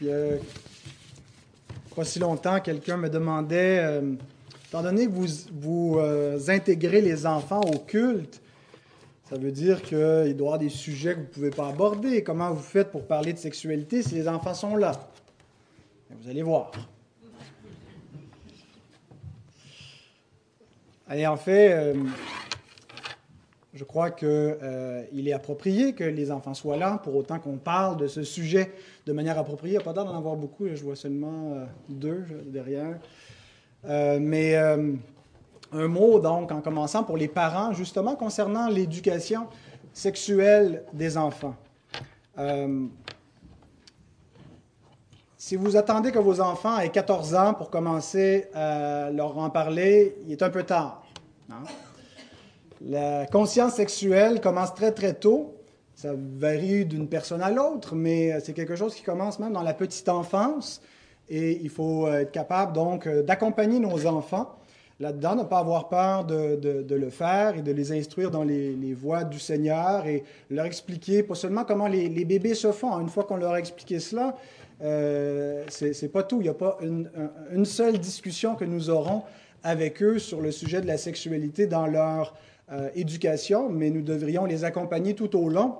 Il y a pas si longtemps, quelqu'un me demandait, euh, étant donné que vous, vous euh, intégrez les enfants au culte, ça veut dire qu'il doit y avoir des sujets que vous ne pouvez pas aborder. Comment vous faites pour parler de sexualité si les enfants sont là? Vous allez voir. Et en fait, euh, je crois qu'il euh, est approprié que les enfants soient là, pour autant qu'on parle de ce sujet de manière appropriée. Il n'y a pas d'en avoir beaucoup, je vois seulement euh, deux derrière. mais un mot, donc, en commençant pour les parents, justement concernant l'éducation sexuelle des enfants. Si vous attendez que vos enfants aient 14 ans pour commencer à leur en parler, il est un peu tard. Hein. La conscience sexuelle commence très très tôt. Ça varie d'une personne à l'autre, mais c'est quelque chose qui commence même dans la petite enfance. Et il faut être capable donc d'accompagner nos enfants là-dedans, ne pas avoir peur de, le faire et de les instruire dans les, voies du Seigneur et leur expliquer pas seulement comment les, bébés se font. Une fois qu'on leur a expliqué cela, euh, c'est pas tout. Il n'y a pas une, seule discussion que nous aurons avec eux sur le sujet de la sexualité dans leur euh, éducation, mais nous devrions les accompagner tout au long,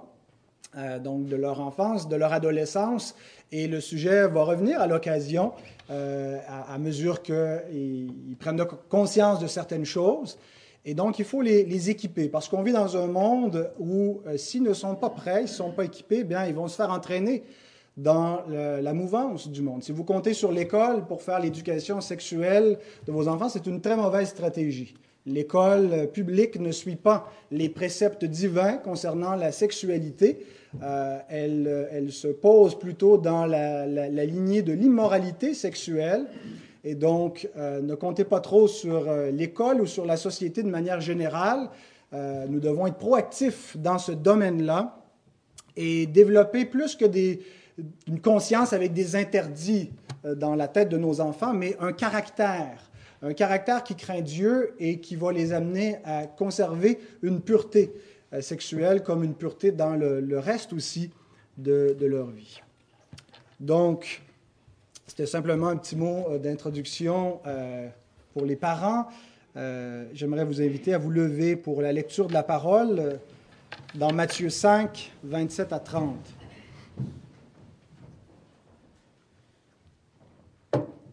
euh, donc de leur enfance, de leur adolescence, et le sujet va revenir à l'occasion à, mesure qu'ils prennent conscience de certaines choses. Et donc, il faut les, équiper, parce qu'on vit dans un monde où, s'ils ne sont pas prêts, ils ne sont pas équipés, bien, ils vont se faire entraîner dans la mouvance du monde. Si vous comptez sur l'école pour faire l'éducation sexuelle de vos enfants, c'est une très mauvaise stratégie. L'école publique ne suit pas les préceptes divins concernant la sexualité. Euh, elle, se pose plutôt dans la, lignée de l'immoralité sexuelle. Et donc, euh, ne comptez pas trop sur euh, l'école ou sur la société de manière générale. nous devons être proactifs dans ce domaine-là et développer plus que des, une conscience avec des interdits dans la tête de nos enfants, mais un caractère, un caractère qui craint Dieu et qui va les amener à conserver une pureté euh, sexuelle comme une pureté dans le, reste aussi de, leur vie. Donc, c'était simplement un petit mot euh, d'introduction pour les parents. J'aimerais vous inviter à vous lever pour la lecture de la parole dans Matthieu 5, 27 à 30.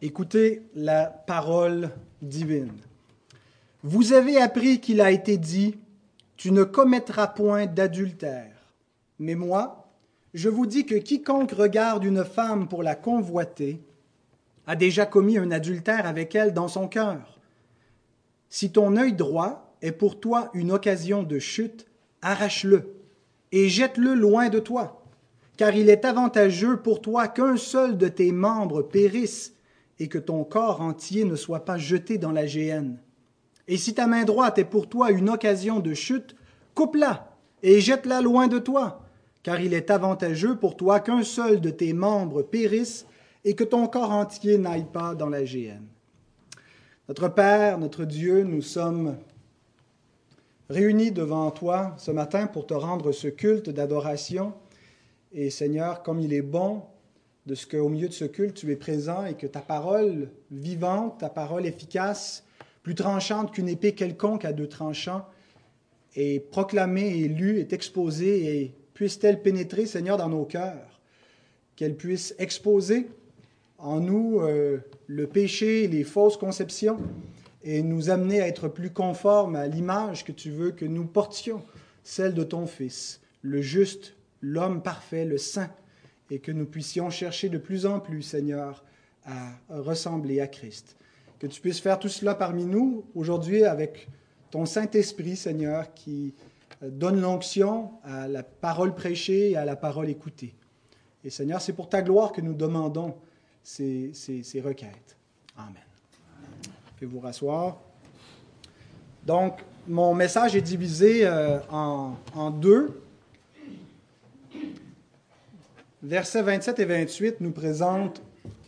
Écoutez la parole divine. Vous avez appris qu'il a été dit, Tu ne commettras point d'adultère. Mais moi, je vous dis que quiconque regarde une femme pour la convoiter a déjà commis un adultère avec elle dans son cœur. Si ton œil droit est pour toi une occasion de chute, arrache-le et jette-le loin de toi, car il est avantageux pour toi qu'un seul de tes membres périsse et que ton corps entier ne soit pas jeté dans la géhenne. Et si ta main droite est pour toi une occasion de chute, coupe-la et jette-la loin de toi, car il est avantageux pour toi qu'un seul de tes membres périsse et que ton corps entier n'aille pas dans la géhenne. Notre Père, notre Dieu, nous sommes réunis devant toi ce matin pour te rendre ce culte d'adoration. Et Seigneur, comme il est bon de ce qu'au milieu de ce culte, tu es présent et que ta parole vivante, ta parole efficace, plus tranchante qu'une épée quelconque à deux tranchants, est proclamée et lue, est exposée et puisse-t-elle pénétrer, Seigneur, dans nos cœurs, qu'elle puisse exposer en nous euh, le péché, les fausses conceptions et nous amener à être plus conformes à l'image que tu veux que nous portions, celle de ton Fils, le juste, l'homme parfait, le saint, et que nous puissions chercher de plus en plus, Seigneur, à ressembler à Christ. Que tu puisses faire tout cela parmi nous aujourd'hui avec ton Saint-Esprit, Seigneur, qui euh, donne l'onction à la parole prêchée et à la parole écoutée. Et Seigneur, c'est pour ta gloire que nous demandons ces, ces, requêtes. Amen. Faites vous rasseoir. Donc, mon message est divisé euh, en, en deux. Versets 27 et 28 nous présentent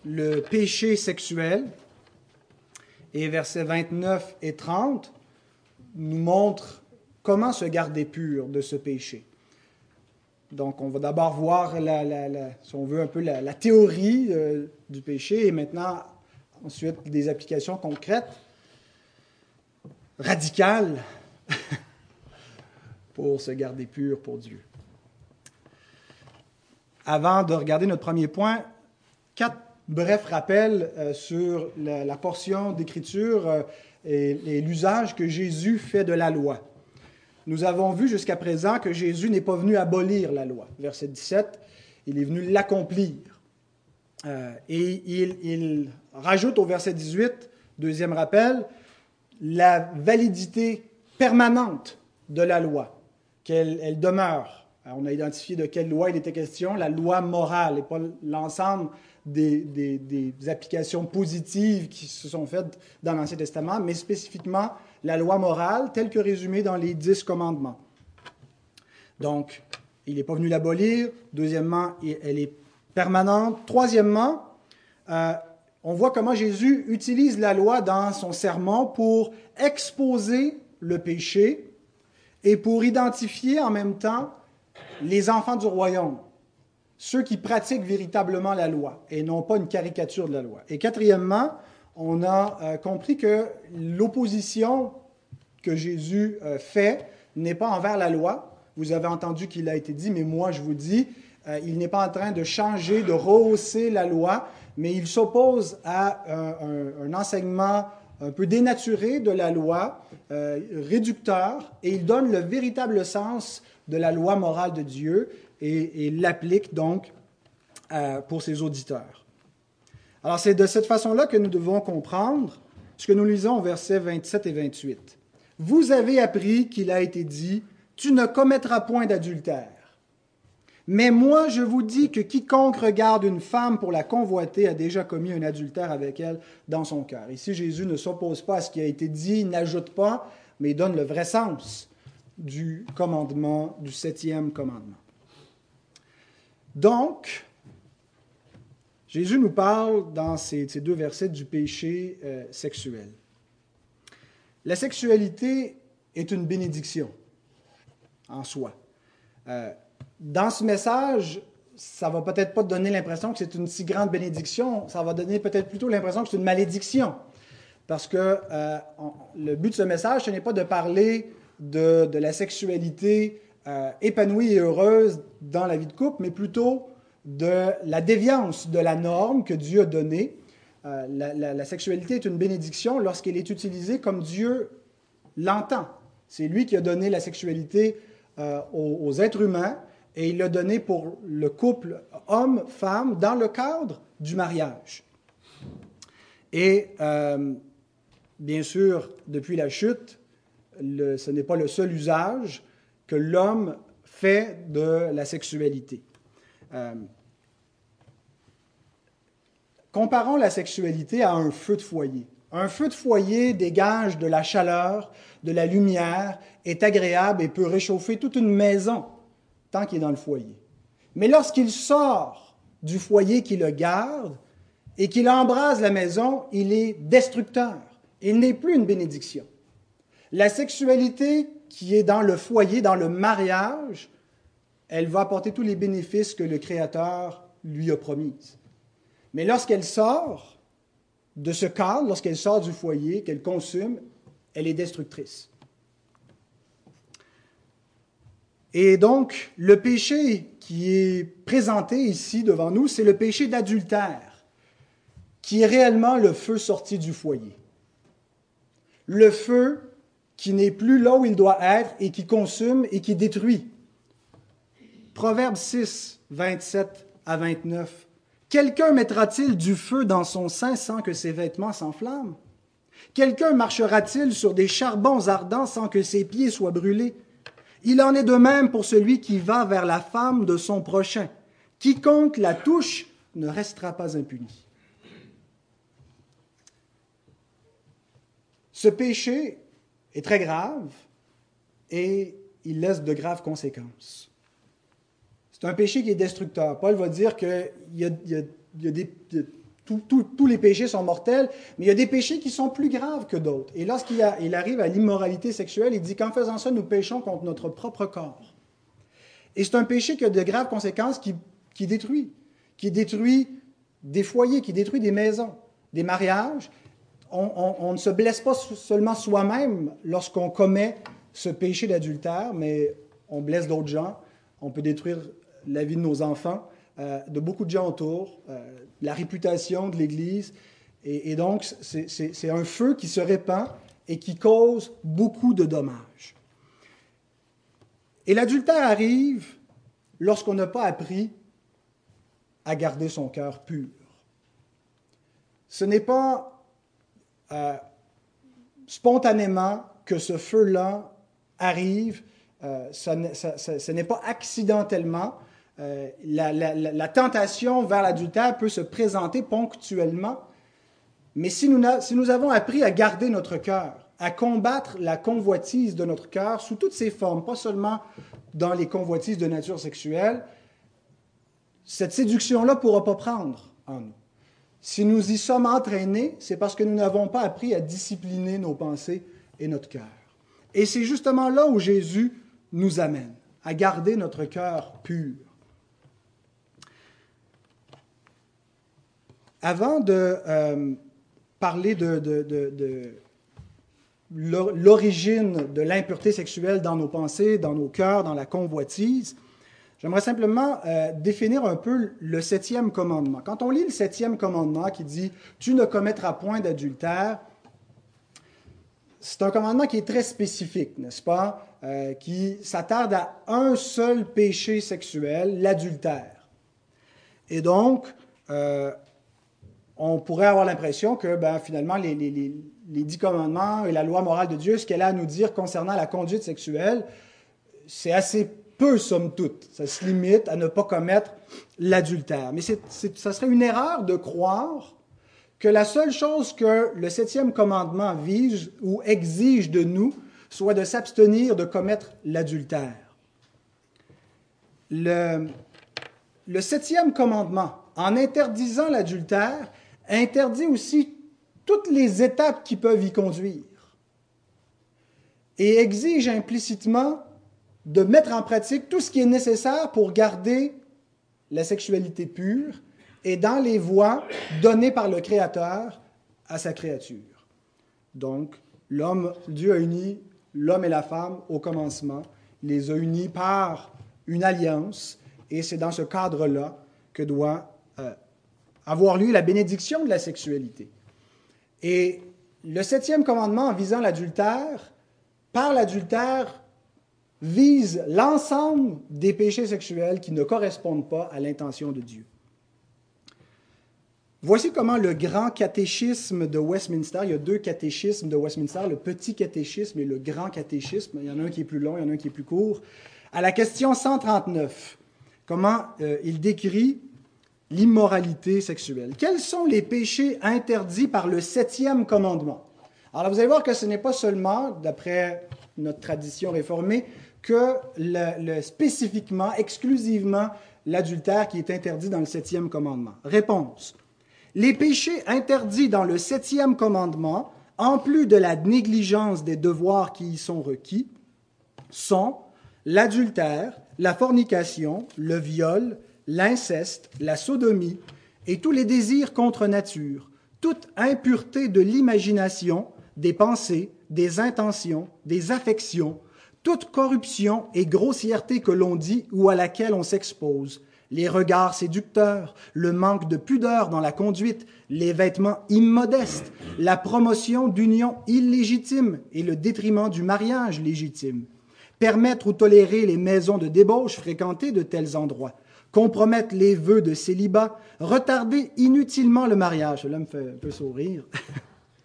le péché sexuel et versets 29 et 30 nous montrent comment se garder pur de ce péché. Donc, on va d'abord voir, si on veut, un peu la, théorie euh, du péché et maintenant, ensuite, des applications concrètes, radicales, pour se garder pur pour Dieu. Avant de regarder notre premier point, quatre brefs rappels euh, sur la, portion d'écriture euh, et l'usage que Jésus fait de la loi. Nous avons vu jusqu'à présent que Jésus n'est pas venu abolir la loi. Verset 17, il est venu l'accomplir. Euh, et il, rajoute au verset 18, deuxième rappel, la validité permanente de la loi, qu'elle elle demeure. On a identifié de quelle loi il était question, la loi morale, et pas l'ensemble des, des, applications positives qui se sont faites dans l'Ancien Testament, mais spécifiquement la loi morale telle que résumée dans les dix commandements. Donc, il n'est pas venu l'abolir. Deuxièmement, elle est permanente. Troisièmement, euh, on voit comment Jésus utilise la loi dans son sermon pour exposer le péché et pour identifier en même temps les enfants du royaume, ceux qui pratiquent véritablement la loi et non pas une caricature de la loi. Et quatrièmement, on a euh, compris que l'opposition que Jésus euh, fait n'est pas envers la loi. Vous avez entendu qu'il a été dit, mais moi je vous dis, euh, il n'est pas en train de changer, de rehausser la loi, mais il s'oppose à un, enseignement un peu dénaturé de la loi, réducteur, et il donne le véritable sens de la loi morale de Dieu et, l'applique donc pour ses auditeurs. Alors c'est de cette façon-là que nous devons comprendre ce que nous lisons au versets 27 et 28. Vous avez appris qu'il a été dit, tu ne commettras point d'adultère. Mais moi, je vous dis que quiconque regarde une femme pour la convoiter a déjà commis un adultère avec elle dans son cœur. Ici, Jésus ne s'oppose pas à ce qui a été dit, n'ajoute pas, mais donne le vrai sens du commandement, du septième commandement. Donc, Jésus nous parle dans ces, deux versets du péché euh, sexuel. La sexualité est une bénédiction en soi. Euh, dans ce message, ça va peut-être pas donner l'impression que c'est une si grande bénédiction, ça va donner peut-être plutôt l'impression que c'est une malédiction. Parce que euh, le but de ce message, ce n'est pas de parler de, la sexualité épanouie et heureuse dans la vie de couple, mais plutôt de la déviance de la norme que Dieu a donnée. Euh, la, sexualité est une bénédiction lorsqu'elle est utilisée comme Dieu l'entend. C'est lui qui a donné la sexualité euh, aux, êtres humains et il l'a donné pour le couple homme-femme dans le cadre du mariage. Et euh, bien sûr, depuis la chute, ce n'est pas le seul usage que l'homme fait de la sexualité. Comparons la sexualité à un feu de foyer. Un feu de foyer dégage de la chaleur, de la lumière, est agréable et peut réchauffer toute une maison tant qu'il est dans le foyer. Mais lorsqu'il sort du foyer qui le garde et qu'il embrase la maison, il est destructeur. Il n'est plus une bénédiction. La sexualité qui est dans le foyer, dans le mariage, elle va apporter tous les bénéfices que le Créateur lui a promis. Mais lorsqu'elle sort de ce cadre, lorsqu'elle sort du foyer, qu'elle consomme, elle est destructrice. Et donc, le péché qui est présenté ici devant nous, c'est le péché d'adultère, qui est réellement le feu sorti du foyer. Le feu qui n'est plus là où il doit être et qui consume et qui détruit. Proverbe 6, 27 à 29 Quelqu'un mettra-t-il du feu dans son sein sans que ses vêtements s'enflamment? Quelqu'un marchera-t-il sur des charbons ardents sans que ses pieds soient brûlés? Il en est de même pour celui qui va vers la femme de son prochain. Quiconque la touche ne restera pas impuni. Ce péché est très grave et il laisse de graves conséquences. C'est un péché qui est destructeur. Paul va dire que y a, des, tous les péchés sont mortels, mais il y a des péchés qui sont plus graves que d'autres. Et lorsqu'il il arrive à l'immoralité sexuelle, il dit qu'en faisant ça, nous péchons contre notre propre corps. Et c'est un péché qui a de graves conséquences, qui, qui détruit, qui détruit des foyers, qui détruit des maisons, des mariages. On, ne se blesse pas seulement soi-même lorsqu'on commet ce péché d'adultère, mais on blesse d'autres gens, on peut détruire la vie de nos enfants, euh, de beaucoup de gens autour, euh, la réputation de l'Église. Et, donc, c'est un feu qui se répand et qui cause beaucoup de dommages. Et l'adultère arrive lorsqu'on n'a pas appris à garder son cœur pur. Ce n'est pas euh, spontanément que ce feu-là arrive, euh, ce n'est pas accidentellement. Euh, la, tentation vers l'adultère peut se présenter ponctuellement, mais si nous, si nous avons appris à garder notre cœur, à combattre la convoitise de notre cœur sous toutes ses formes, pas seulement dans les convoitises de nature sexuelle, cette séduction-là ne pourra pas prendre en nous. Si nous y sommes entraînés, c'est parce que nous n'avons pas appris à discipliner nos pensées et notre cœur. Et c'est justement là où Jésus nous amène, à garder notre cœur pur. Avant de euh, parler de, l'origine de l'impureté sexuelle dans nos pensées, dans nos cœurs, dans la convoitise, j'aimerais simplement euh, définir un peu le septième commandement. Quand on lit le septième commandement qui dit ⁇ Tu ne commettras point d'adultère ⁇ c'est un commandement qui est très spécifique, n'est-ce pas, euh, qui s'attarde à un seul péché sexuel, l'adultère. Et donc, euh, on pourrait avoir l'impression que ben, finalement, les, dix commandements et la loi morale de Dieu, ce qu'elle a à nous dire concernant la conduite sexuelle, c'est assez peu, somme toute. Ça se limite à ne pas commettre l'adultère. Mais ça serait une erreur de croire que la seule chose que le septième commandement vise ou exige de nous soit de s'abstenir de commettre l'adultère. Le septième commandement, en interdisant l'adultère, interdit aussi toutes les étapes qui peuvent y conduire et exige implicitement de mettre en pratique tout ce qui est nécessaire pour garder la sexualité pure et dans les voies données par le Créateur à sa créature. Donc, l'homme, Dieu a uni l'homme et la femme au commencement, les a unis par une alliance, et c'est dans ce cadre-là que doit euh, avoir lieu la bénédiction de la sexualité. Et le septième commandement en visant l'adultère, par l'adultère, vise l'ensemble des péchés sexuels qui ne correspondent pas à l'intention de Dieu. Voici comment le grand catéchisme de Westminster, il y a deux catéchismes de Westminster, le petit catéchisme et le grand catéchisme, il y en a un qui est plus long, il y en a un qui est plus court, à la question 139, comment euh, il décrit l'immoralité sexuelle. Quels sont les péchés interdits par le septième commandement? Alors vous allez voir que ce n'est pas seulement, d'après notre tradition réformée, que spécifiquement, exclusivement, l'adultère qui est interdit dans le septième commandement. Réponse. Les péchés interdits dans le septième commandement, en plus de la négligence des devoirs qui y sont requis, sont l'adultère, la fornication, le viol, l'inceste, la sodomie et tous les désirs contre nature, toute impureté de l'imagination, des pensées, des intentions, des affections, toute corruption et grossièreté que l'on dit ou à laquelle on s'expose, les regards séducteurs, le manque de pudeur dans la conduite, les vêtements immodestes, la promotion d'unions illégitimes et le détriment du mariage légitime, permettre ou tolérer les maisons de débauche fréquentées de tels endroits, compromettre les vœux de célibat, retarder inutilement le mariage, cela me fait un peu sourire,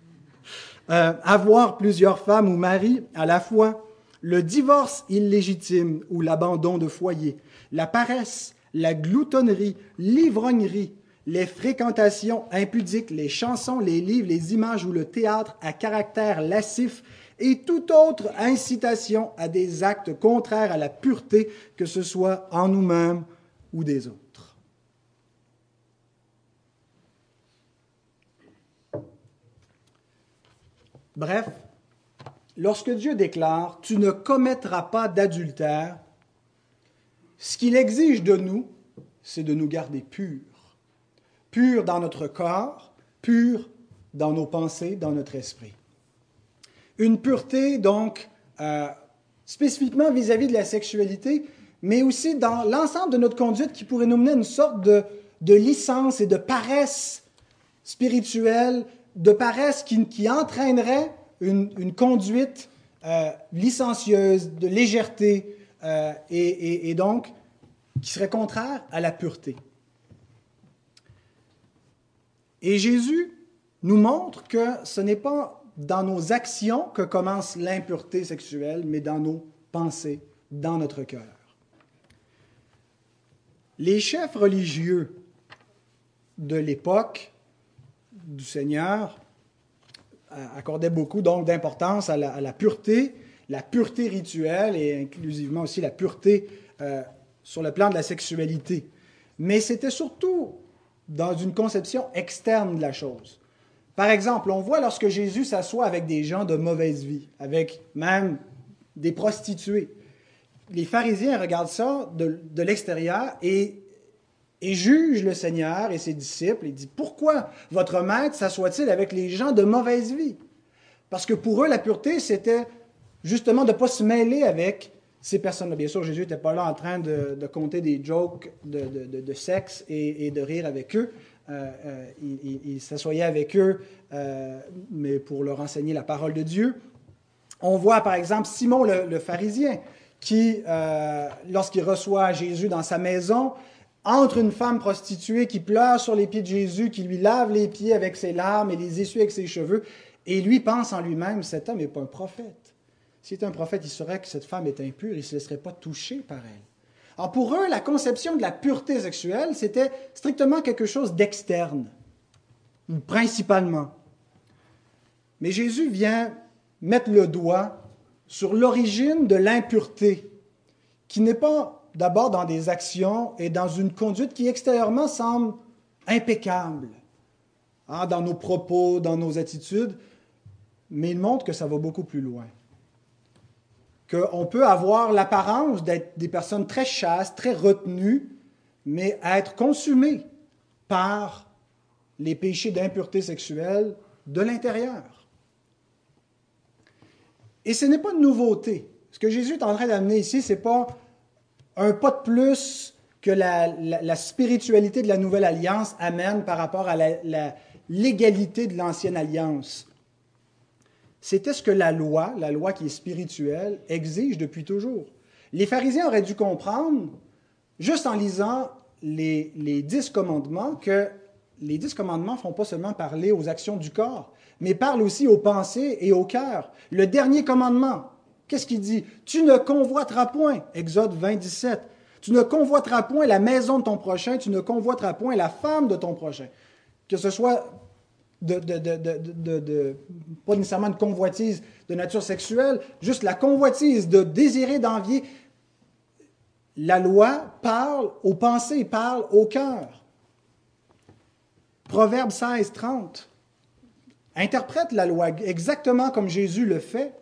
euh, avoir plusieurs femmes ou maris à la fois, le divorce illégitime ou l'abandon de foyer, la paresse, la gloutonnerie, l'ivrognerie, les fréquentations impudiques, les chansons, les livres, les images ou le théâtre à caractère lascif et toute autre incitation à des actes contraires à la pureté, que ce soit en nous-mêmes ou des autres. Bref, lorsque Dieu déclare ⁇ Tu ne commettras pas d'adultère ⁇ Ce qu'il exige de nous, c'est de nous garder purs. Purs dans notre corps, purs dans nos pensées, dans notre esprit. Une pureté, donc, euh, spécifiquement vis-à-vis de la sexualité, mais aussi dans l'ensemble de notre conduite qui pourrait nous mener à une sorte de, licence et de paresse spirituelle, de paresse qui, entraînerait une, conduite euh, licencieuse, de légèreté, euh, et, donc qui serait contraire à la pureté. Et Jésus nous montre que ce n'est pas dans nos actions que commence l'impureté sexuelle, mais dans nos pensées, dans notre cœur. Les chefs religieux de l'époque du Seigneur euh, accordaient beaucoup donc d'importance à, la, pureté, la pureté rituelle et inclusivement aussi la pureté euh, sur le plan de la sexualité. Mais c'était surtout dans une conception externe de la chose. Par exemple, on voit lorsque Jésus s'assoit avec des gens de mauvaise vie, avec même des prostituées. Les pharisiens regardent ça de, l'extérieur et, et, jugent le Seigneur et ses disciples et disent Pourquoi votre maître s'assoit-il avec les gens de mauvaise vie? Parce que pour eux, la pureté, c'était justement de ne pas se mêler avec ces personnes-là. Bien sûr, Jésus n'était pas là en train de, compter des jokes de, sexe et, de rire avec eux, euh, euh, il, s'assoyait avec eux, euh, mais pour leur enseigner la parole de Dieu. On voit par exemple Simon le, pharisien qui, lorsqu'il reçoit Jésus dans sa maison, entre une femme prostituée qui pleure sur les pieds de Jésus, qui lui lave les pieds avec ses larmes et les essuie avec ses cheveux, et lui pense en lui-même, cet homme n'est pas un prophète. S'il était un prophète, il saurait que cette femme est impure, il ne se laisserait pas toucher par elle. Alors pour eux, la conception de la pureté sexuelle, c'était strictement quelque chose d'externe, principalement. Mais Jésus vient mettre le doigt sur l'origine de l'impureté, qui n'est pas d'abord dans des actions et dans une conduite qui extérieurement semble impeccable, hein, dans nos propos, dans nos attitudes, mais il montre que ça va beaucoup plus loin qu'on peut avoir l'apparence d'être des personnes très chastes, très retenues, mais être consumées par les péchés d'impureté sexuelle de l'intérieur. Et ce n'est pas une nouveauté. Ce que Jésus est en train d'amener ici, ce n'est pas un pas de plus que la, spiritualité de la nouvelle alliance amène par rapport à la légalité de l'ancienne alliance. C'était ce que la loi, la loi qui est spirituelle, exige depuis toujours. Les pharisiens auraient dû comprendre, juste en lisant les, dix commandements, que les dix commandements ne font pas seulement parler aux actions du corps, mais parlent aussi aux pensées et au cœur. Le dernier commandement, qu'est-ce qu'il dit? Tu ne convoiteras point, Exode 20, 17. Tu ne convoiteras point la maison de ton prochain, tu ne convoiteras point la femme de ton prochain. Que ce soit de, pas nécessairement de convoitise de nature sexuelle, juste la convoitise de désirer d'envier. La loi parle aux pensées, parle au cœur. Proverbe 16, 30 interprète la loi exactement comme Jésus le fait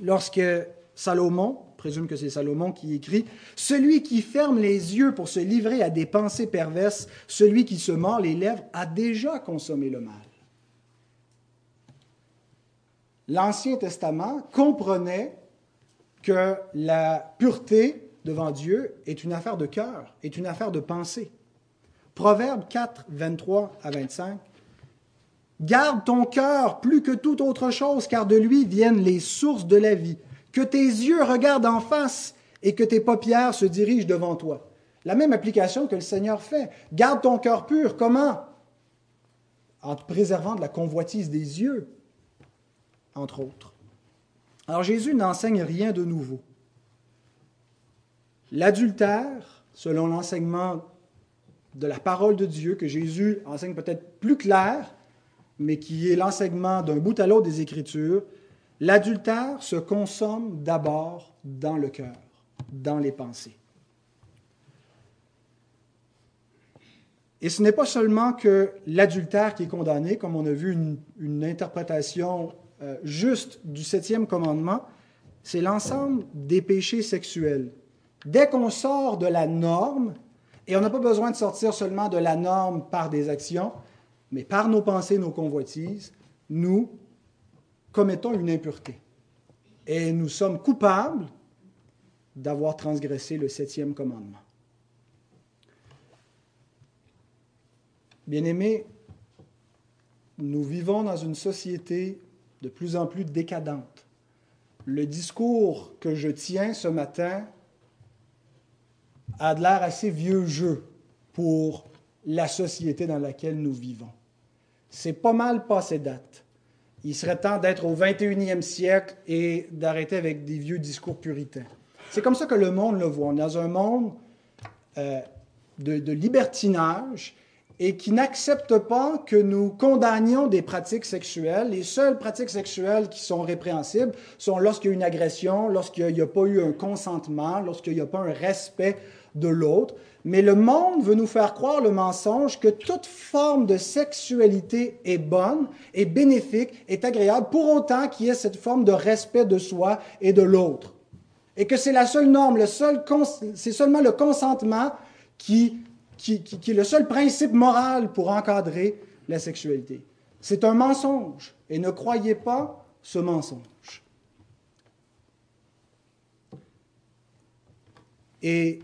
lorsque Salomon, présume que c'est Salomon qui écrit, Celui qui ferme les yeux pour se livrer à des pensées perverses, celui qui se mord les lèvres, a déjà consommé le mal l'Ancien Testament comprenait que la pureté devant Dieu est une affaire de cœur, est une affaire de pensée. Proverbe 4, 23 à 25. Garde ton cœur plus que toute autre chose, car de lui viennent les sources de la vie. Que tes yeux regardent en face et que tes paupières se dirigent devant toi. La même application que le Seigneur fait. Garde ton cœur pur. Comment? En te préservant de la convoitise des yeux, entre autres. Alors Jésus n'enseigne rien de nouveau. L'adultère, selon l'enseignement de la parole de Dieu, que Jésus enseigne peut-être plus clair, mais qui est l'enseignement d'un bout à l'autre des Écritures, l'adultère se consomme d'abord dans le cœur, dans les pensées. Et ce n'est pas seulement que l'adultère qui est condamné, comme on a vu une, une interprétation euh, juste du septième commandement, c'est l'ensemble des péchés sexuels Dès qu'on sort de la norme, et on n'a pas besoin de sortir seulement de la norme par des actions, mais par nos pensées, nos convoitises, nous commettons une impureté. Et nous sommes coupables d'avoir transgressé le septième commandement. Bien-aimés, nous vivons dans une société de plus en plus décadente. Le discours que je tiens ce matin a de l'air assez vieux jeu pour la société dans laquelle nous vivons. C'est pas mal passé date. Il serait temps d'être au 21e siècle et d'arrêter avec des vieux discours puritains. C'est comme ça que le monde le voit. On est dans un monde euh, de, libertinage et qui n'accepte pas que nous condamnions des pratiques sexuelles. Les seules pratiques sexuelles qui sont répréhensibles sont lorsqu'il y a une agression, lorsqu'il n'y a, pas eu un consentement, lorsqu'il n'y a pas un respect de l'autre. Mais le monde veut nous faire croire le mensonge que toute forme de sexualité est bonne, est bénéfique, est agréable, pour autant qu'il y ait cette forme de respect de soi et de l'autre. Et que c'est la seule norme, le seul c'est seulement le consentement qui, qui, qui est le seul principe moral pour encadrer la sexualité. C'est un mensonge. Et ne croyez pas ce mensonge. Et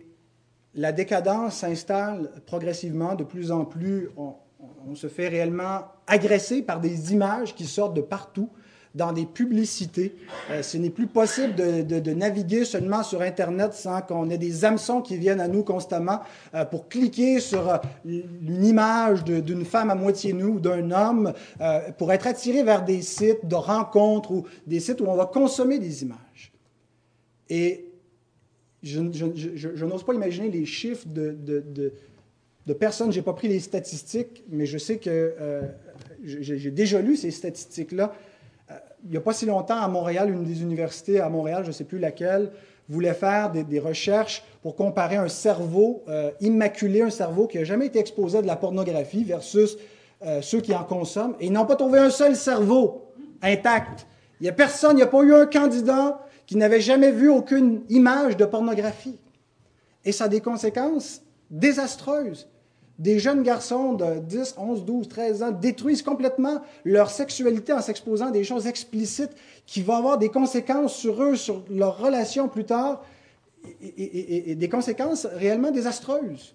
la décadence s'installe progressivement, de plus en plus, on, se fait réellement agresser par des images qui sortent de partout dans des publicités. Euh, ce n'est plus possible de, naviguer seulement sur Internet sans qu'on ait des hameçons qui viennent à nous constamment euh, pour cliquer sur euh, une image d'une femme à moitié nue ou d'un homme, pour être attiré vers des sites de rencontres ou des sites où on va consommer des images. Et je, n'ose pas imaginer les chiffres de, de, de, personnes, je n'ai pas pris les statistiques, mais je sais que euh, j'ai déjà lu ces statistiques-là. Euh, il n'y a pas si longtemps, à Montréal, une des universités à Montréal, je ne sais plus laquelle, voulait faire des, recherches pour comparer un cerveau euh, immaculé, un cerveau qui n'a jamais été exposé à de la pornographie versus ceux qui en consomment. Et ils n'ont pas trouvé un seul cerveau intact. Il n'y a personne, il n'y a pas eu un candidat qui n'avaient jamais vu aucune image de pornographie. Et ça a des conséquences désastreuses. Des jeunes garçons de 10, 11, 12, 13 ans détruisent complètement leur sexualité en s'exposant à des choses explicites qui vont avoir des conséquences sur eux, sur leur relation plus tard, et, des conséquences réellement désastreuses.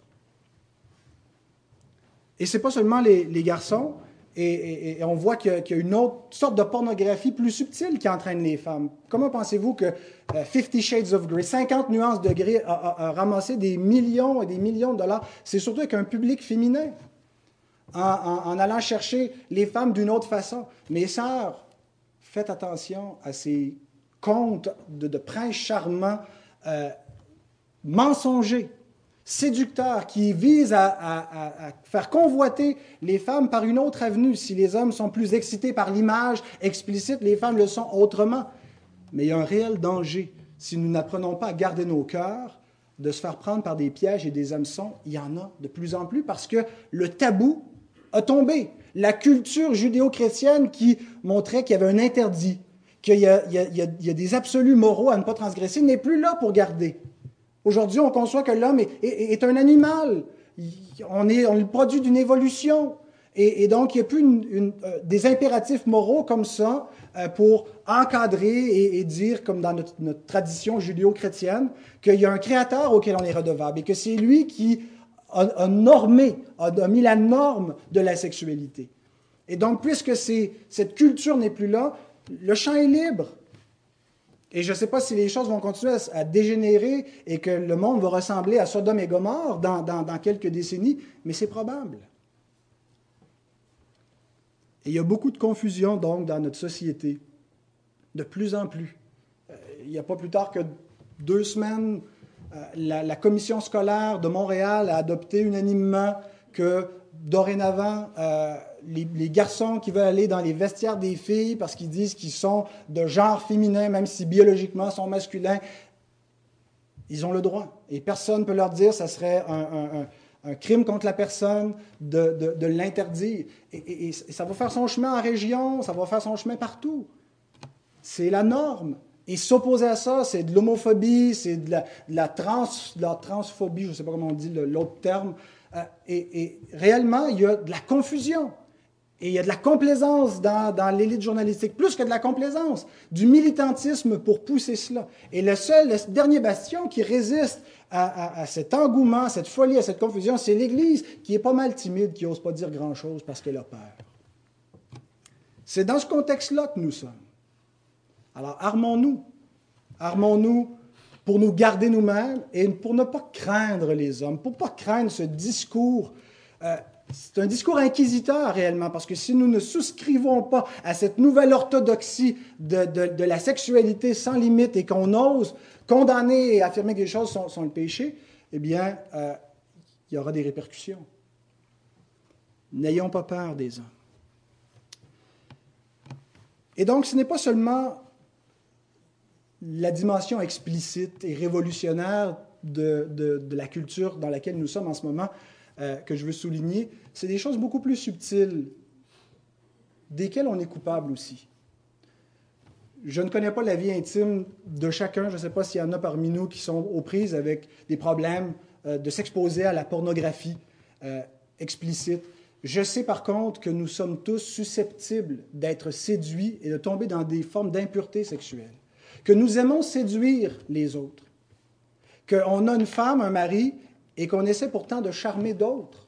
Et ce n'est pas seulement les, les garçons, et, on voit qu'il y, a une autre sorte de pornographie plus subtile qui entraîne les femmes. Comment pensez-vous que euh, Fifty Shades of Grey, 50 nuances de gris, a, ramassé des millions et des millions de dollars? C'est surtout avec un public féminin, en, allant chercher les femmes d'une autre façon. Mes sœurs, faites attention à ces contes de, princes charmants euh, mensongers séducteur qui vise à, faire convoiter les femmes par une autre avenue. Si les hommes sont plus excités par l'image explicite, les femmes le sont autrement. Mais il y a un réel danger si nous n'apprenons pas à garder nos cœurs, de se faire prendre par des pièges et des hameçons. Il y en a de plus en plus parce que le tabou a tombé. La culture judéo-chrétienne qui montrait qu'il y avait un interdit, qu'il y, a des absolus moraux à ne pas transgresser, n'est plus là pour garder. Aujourd'hui, on conçoit que l'homme est, un animal. On est, le produit d'une évolution. Et, donc, il n'y a plus euh, des impératifs moraux comme ça euh, pour encadrer et, dire, comme dans notre, tradition judéo-chrétienne, qu'il y a un créateur auquel on est redevable et que c'est lui qui a, normé, a, mis la norme de la sexualité. Et donc, puisque cette culture n'est plus là, le champ est libre. Et je ne sais pas si les choses vont continuer à, dégénérer et que le monde va ressembler à Sodome et Gomorre dans, quelques décennies, mais c'est probable. Et il y a beaucoup de confusion donc dans notre société, de plus en plus. Euh, il n'y a pas plus tard que deux semaines, euh, la, commission scolaire de Montréal a adopté unanimement que dorénavant, euh, les, garçons qui veulent aller dans les vestiaires des filles parce qu'ils disent qu'ils sont de genre féminin, même si biologiquement sont masculins, ils ont le droit. Et personne ne peut leur dire que ce serait un, crime contre la personne de, l'interdire. Et, ça va faire son chemin en région, ça va faire son chemin partout. C'est la norme. Et s'opposer à ça, c'est de l'homophobie, c'est de la, trans, la transphobie, je ne sais pas comment on dit l'autre terme. Euh, et, réellement, il y a de la confusion. Et il y a de la complaisance dans, l'élite journalistique, plus que de la complaisance, du militantisme pour pousser cela. Et le seul, le dernier bastion qui résiste à, cet engouement, à cette folie, à cette confusion, c'est l'Église qui est pas mal timide, qui n'ose pas dire grand-chose parce qu'elle a peur. C'est dans ce contexte-là que nous sommes. Alors armons-nous. Armons-nous pour nous garder nous-mêmes et pour ne pas craindre les hommes, pour ne pas craindre ce discours. Euh, c'est un discours inquisiteur réellement, parce que si nous ne souscrivons pas à cette nouvelle orthodoxie de, la sexualité sans limite et qu'on ose condamner et affirmer que les choses sont, le péché, eh bien, euh, il y aura des répercussions. N'ayons pas peur des hommes. Et donc, ce n'est pas seulement la dimension explicite et révolutionnaire de, la culture dans laquelle nous sommes en ce moment euh, que je veux souligner, c'est des choses beaucoup plus subtiles, desquelles on est coupable aussi. Je ne connais pas la vie intime de chacun. Je ne sais pas s'il y en a parmi nous qui sont aux prises avec des problèmes euh, de s'exposer à la pornographie euh, explicite. Je sais par contre que nous sommes tous susceptibles d'être séduits et de tomber dans des formes d'impureté sexuelle que nous aimons séduire les autres, qu'on a une femme, un mari, et qu'on essaie pourtant de charmer d'autres,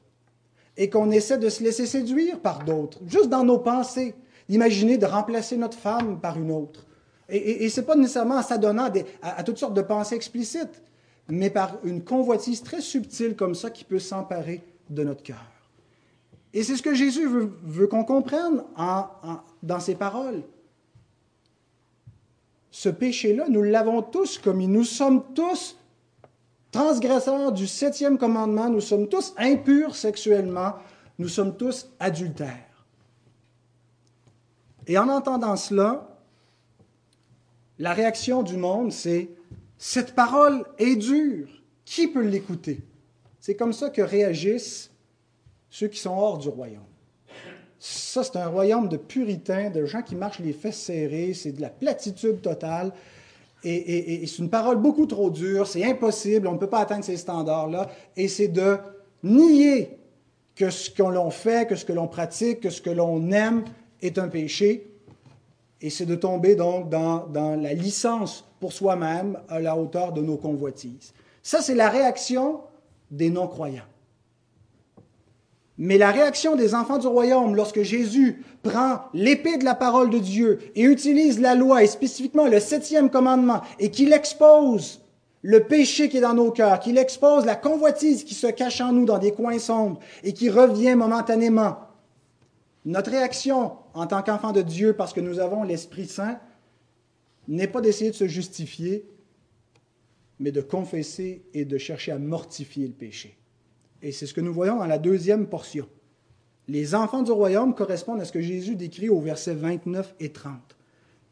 et qu'on essaie de se laisser séduire par d'autres, juste dans nos pensées, d'imaginer de remplacer notre femme par une autre. Et, ce n'est pas nécessairement en s'adonnant à, à toutes sortes de pensées explicites, mais par une convoitise très subtile comme ça qui peut s'emparer de notre cœur. Et c'est ce que Jésus veut, qu'on comprenne dans ses paroles ce péché-là, nous l'avons tous commis. Nous sommes tous transgresseurs du septième commandement, nous sommes tous impurs sexuellement, nous sommes tous adultères. Et en entendant cela, la réaction du monde, c'est Cette parole est dure, qui peut l'écouter? C'est comme ça que réagissent ceux qui sont hors du royaume. Ça, c'est un royaume de puritains, de gens qui marchent les fesses serrées, c'est de la platitude totale. Et, c'est une parole beaucoup trop dure, c'est impossible, on ne peut pas atteindre ces standards-là. Et c'est de nier que ce que l'on fait, que ce que l'on pratique, que ce que l'on aime est un péché. Et c'est de tomber donc dans, dans la licence pour soi-même à la hauteur de nos convoitises. Ça, c'est la réaction des non-croyants. Mais la réaction des enfants du royaume lorsque Jésus prend l'épée de la parole de Dieu et utilise la loi et spécifiquement le septième commandement et qu'il expose le péché qui est dans nos cœurs, qu'il expose la convoitise qui se cache en nous dans des coins sombres et qui revient momentanément, notre réaction en tant qu'enfants de Dieu parce que nous avons l'Esprit Saint n'est pas d'essayer de se justifier, mais de confesser et de chercher à mortifier le péché. Et c'est ce que nous voyons dans la deuxième portion. Les enfants du royaume correspondent à ce que Jésus décrit au versets 29 et 30.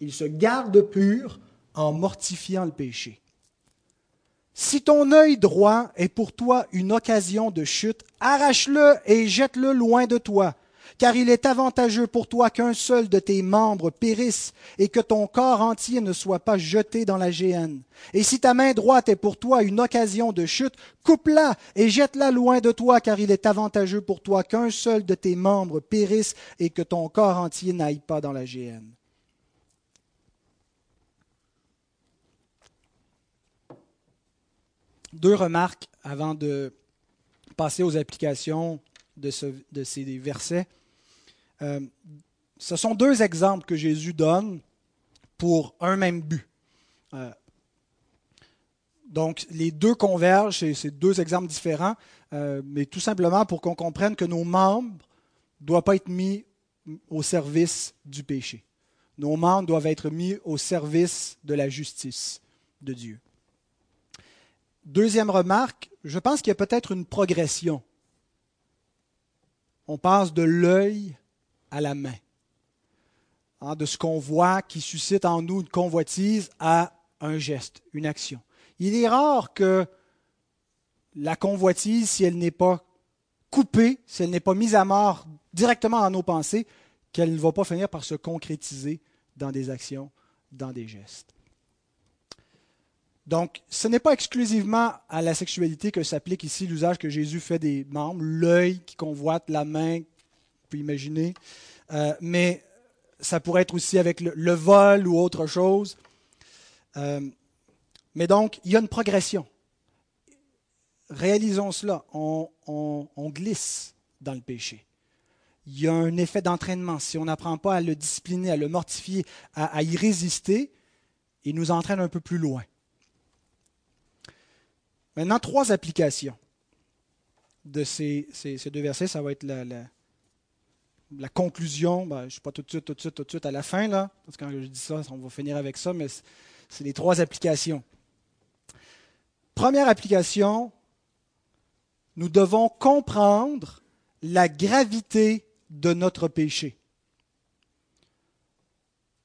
Ils se gardent purs en mortifiant le péché. Si ton œil droit est pour toi une occasion de chute, arrache-le et jette-le loin de toi car il est avantageux pour toi qu'un seul de tes membres périsse et que ton corps entier ne soit pas jeté dans la géhenne. Et si ta main droite est pour toi une occasion de chute, coupe-la et jette-la loin de toi, car il est avantageux pour toi qu'un seul de tes membres périsse et que ton corps entier n'aille pas dans la géhenne. Deux remarques avant de passer aux applications de, de ces versets. Euh, ce sont deux exemples que Jésus donne pour un même but. Euh, donc, les deux convergent, c'est deux exemples différents, euh, mais tout simplement pour qu'on comprenne que nos membres ne doivent pas être mis au service du péché. Nos membres doivent être mis au service de la justice de Dieu. Deuxième remarque, je pense qu'il y a peut-être une progression. On passe de l'œil à la main. Hein, de ce qu'on voit qui suscite en nous une convoitise à un geste, une action. Il est rare que la convoitise, si elle n'est pas coupée, si elle n'est pas mise à mort directement dans nos pensées, qu'elle ne va pas finir par se concrétiser dans des actions, dans des gestes. Donc, ce n'est pas exclusivement à la sexualité que s'applique ici l'usage que Jésus fait des membres, l'œil qui convoite, la main, pouvez imaginer, euh, mais ça pourrait être aussi avec le, vol ou autre chose. Euh, mais donc, il y a une progression. Réalisons cela, on, glisse dans le péché. Il y a un effet d'entraînement. Si on n'apprend pas à le discipliner, à le mortifier, à y résister, il nous entraîne un peu plus loin. Maintenant, trois applications de ces, deux versets. Ça va être la, conclusion. Ben, je ne suis pas tout de suite, tout de suite, tout de suite à la fin, là, parce que quand je dis ça, on va finir avec ça, mais c'est les trois applications. Première application, nous devons comprendre la gravité de notre péché.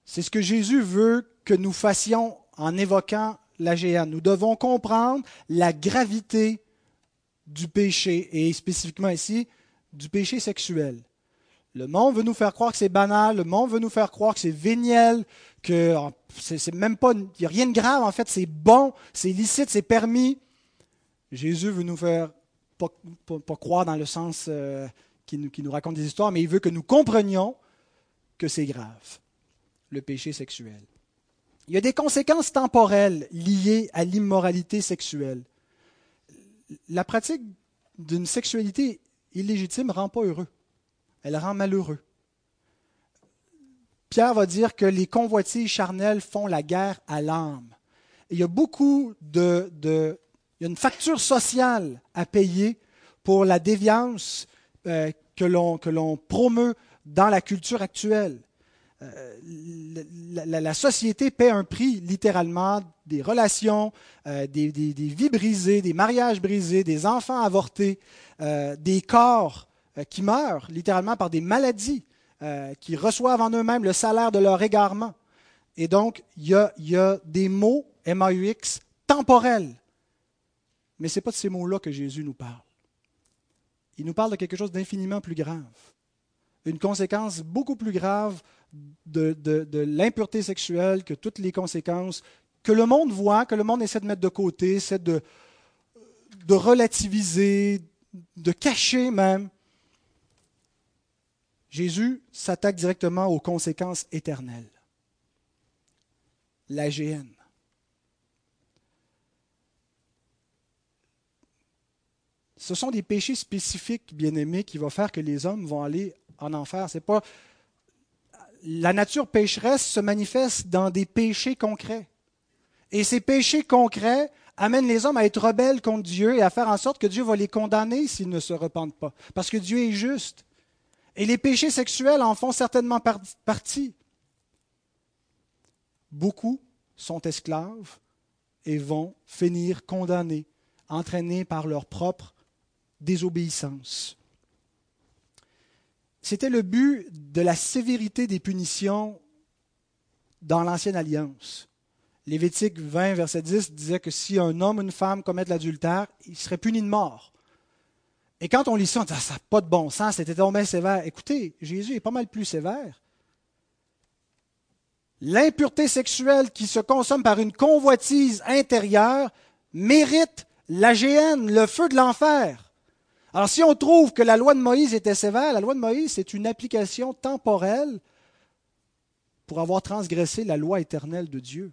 C'est ce que Jésus veut que nous fassions en évoquant la Nous devons comprendre la gravité du péché, et spécifiquement ici, du péché sexuel. Le monde veut nous faire croire que c'est banal, le monde veut nous faire croire que c'est véniel, que c'est même pas, il n'y a rien de grave, en fait, c'est bon, c'est licite, c'est permis. Jésus veut nous faire pas, croire dans le sens euh, qui, nous, nous raconte des histoires, mais il veut que nous comprenions que c'est grave, le péché sexuel. Il y a des conséquences temporelles liées à l'immoralité sexuelle. La pratique d'une sexualité illégitime ne rend pas heureux. Elle rend malheureux. Pierre va dire que les convoitises charnelles font la guerre à l'âme. Il y a beaucoup de, Il y a une facture sociale à payer pour la déviance euh, que l'on promeut dans la culture actuelle. Euh, la, société paie un prix littéralement des relations, euh, des, vies brisées, des mariages brisés, des enfants avortés, des corps qui meurent littéralement par des maladies, qui reçoivent en eux-mêmes le salaire de leur égarement. Et donc, il y a, des mots, MAUX, temporels. Mais ce n'est pas de ces mots-là que Jésus nous parle. Il nous parle de quelque chose d'infiniment plus grave. Une conséquence beaucoup plus grave de, l'impureté sexuelle que toutes les conséquences que le monde voit, que le monde essaie de mettre de côté, essaie de, de relativiser, de cacher même. Jésus s'attaque directement aux conséquences éternelles. La GN. Ce sont des péchés spécifiques, bien-aimés, qui vont faire que les hommes vont aller en enfer. Ce n'est pas la nature pécheresse se manifeste dans des péchés concrets. Et ces péchés concrets amènent les hommes à être rebelles contre Dieu et à faire en sorte que Dieu va les condamner s'ils ne se repentent pas. Parce que Dieu est juste. Et les péchés sexuels en font certainement partie. Beaucoup sont esclaves et vont finir condamnés, entraînés par leur propre désobéissance. C'était le but de la sévérité des punitions dans l'Ancienne Alliance. Lévitique 20, verset 10 disait que si un homme ou une femme commettent l'adultère, il serait puni de mort. Et quand on lit ça, on dit ah, ça n'a pas de bon sens, c'était tombé sévère. Écoutez, Jésus est pas mal plus sévère. L'impureté sexuelle qui se consomme par une convoitise intérieure mérite la géhenne, le feu de l'enfer. Alors si on trouve que la loi de Moïse était sévère, la loi de Moïse, c'est une application temporelle pour avoir transgressé la loi éternelle de Dieu.